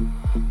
Thank you.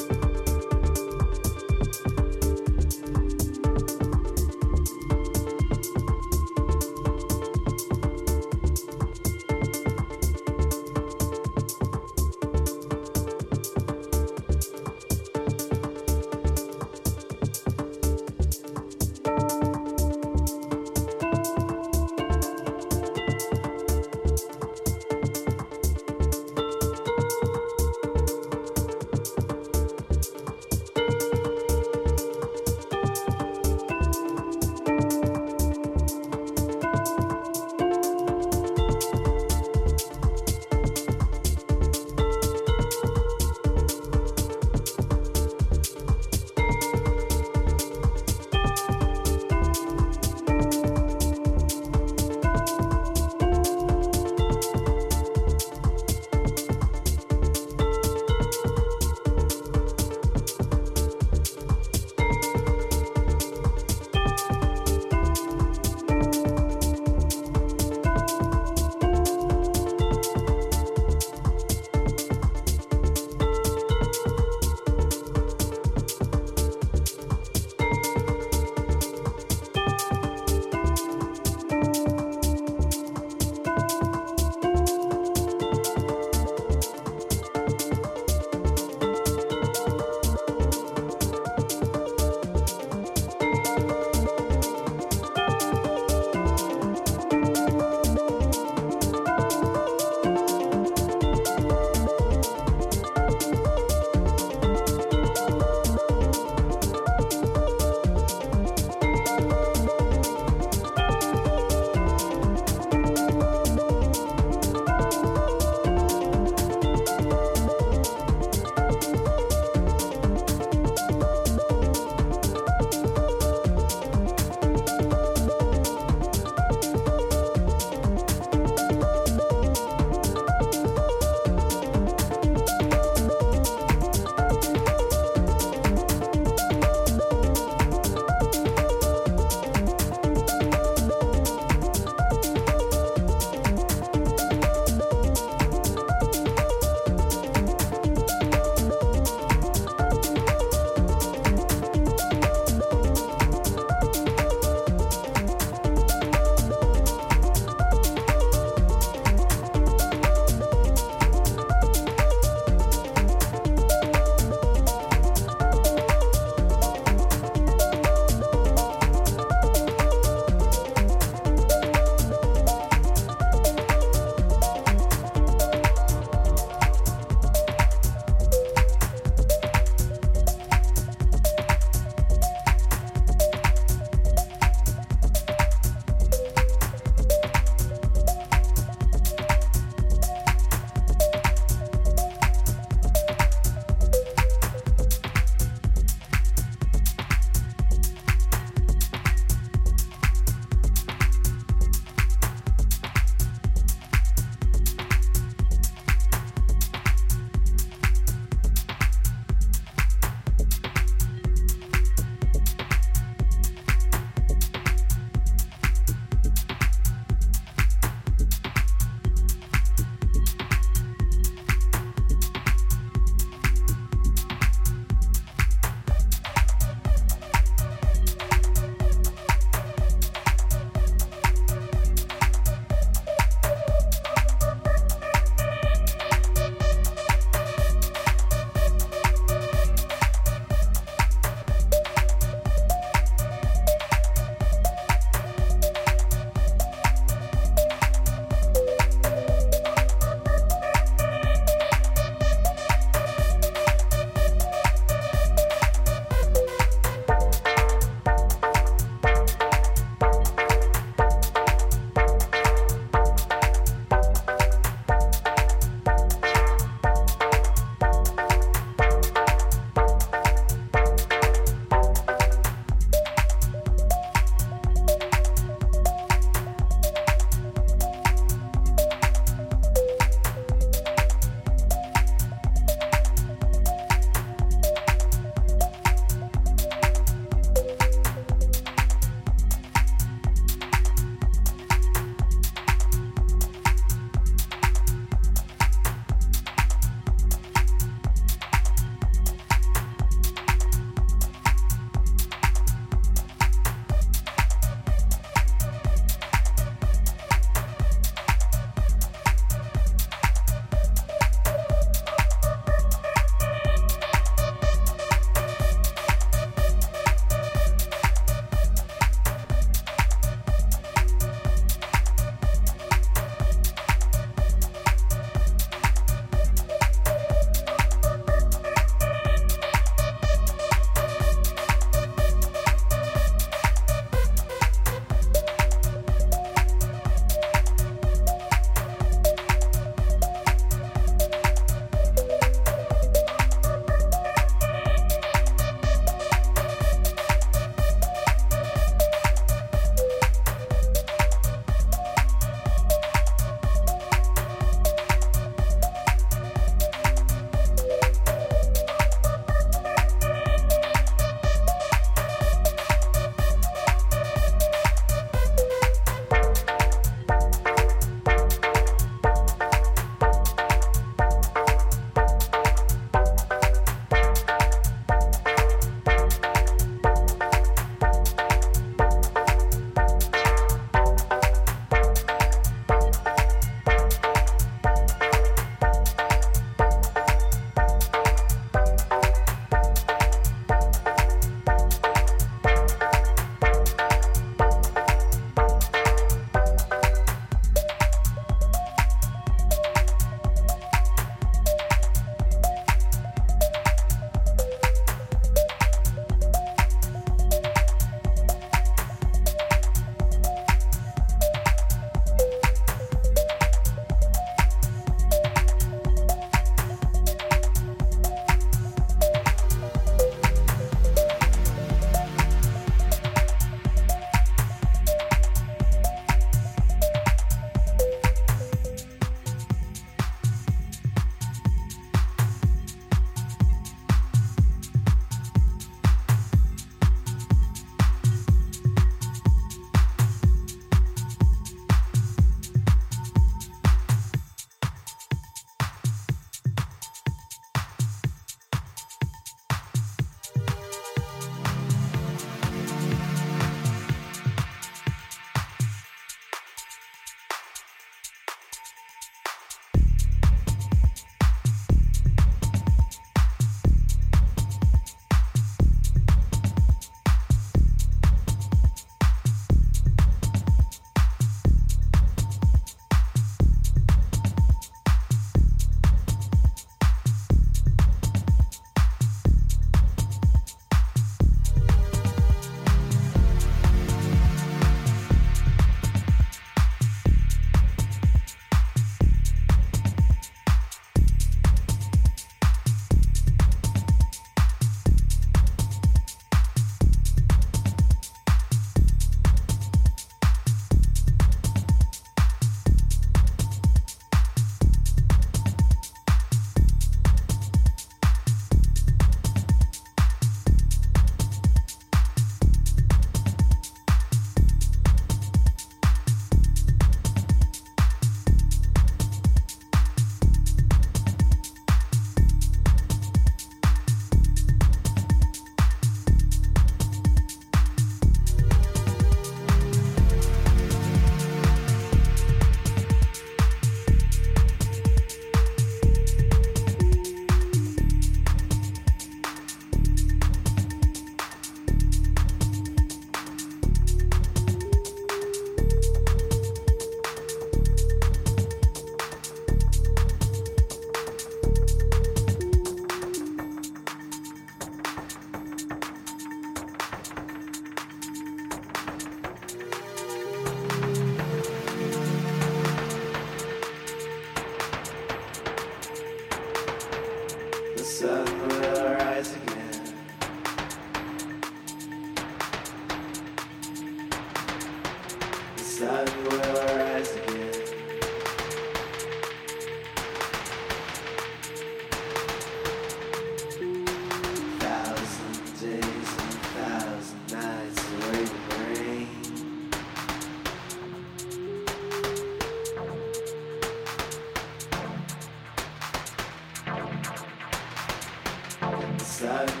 side.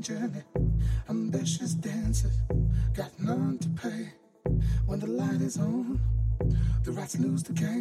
Journey. Ambitious dancers got none to pay. When the light is on, the rats lose the game.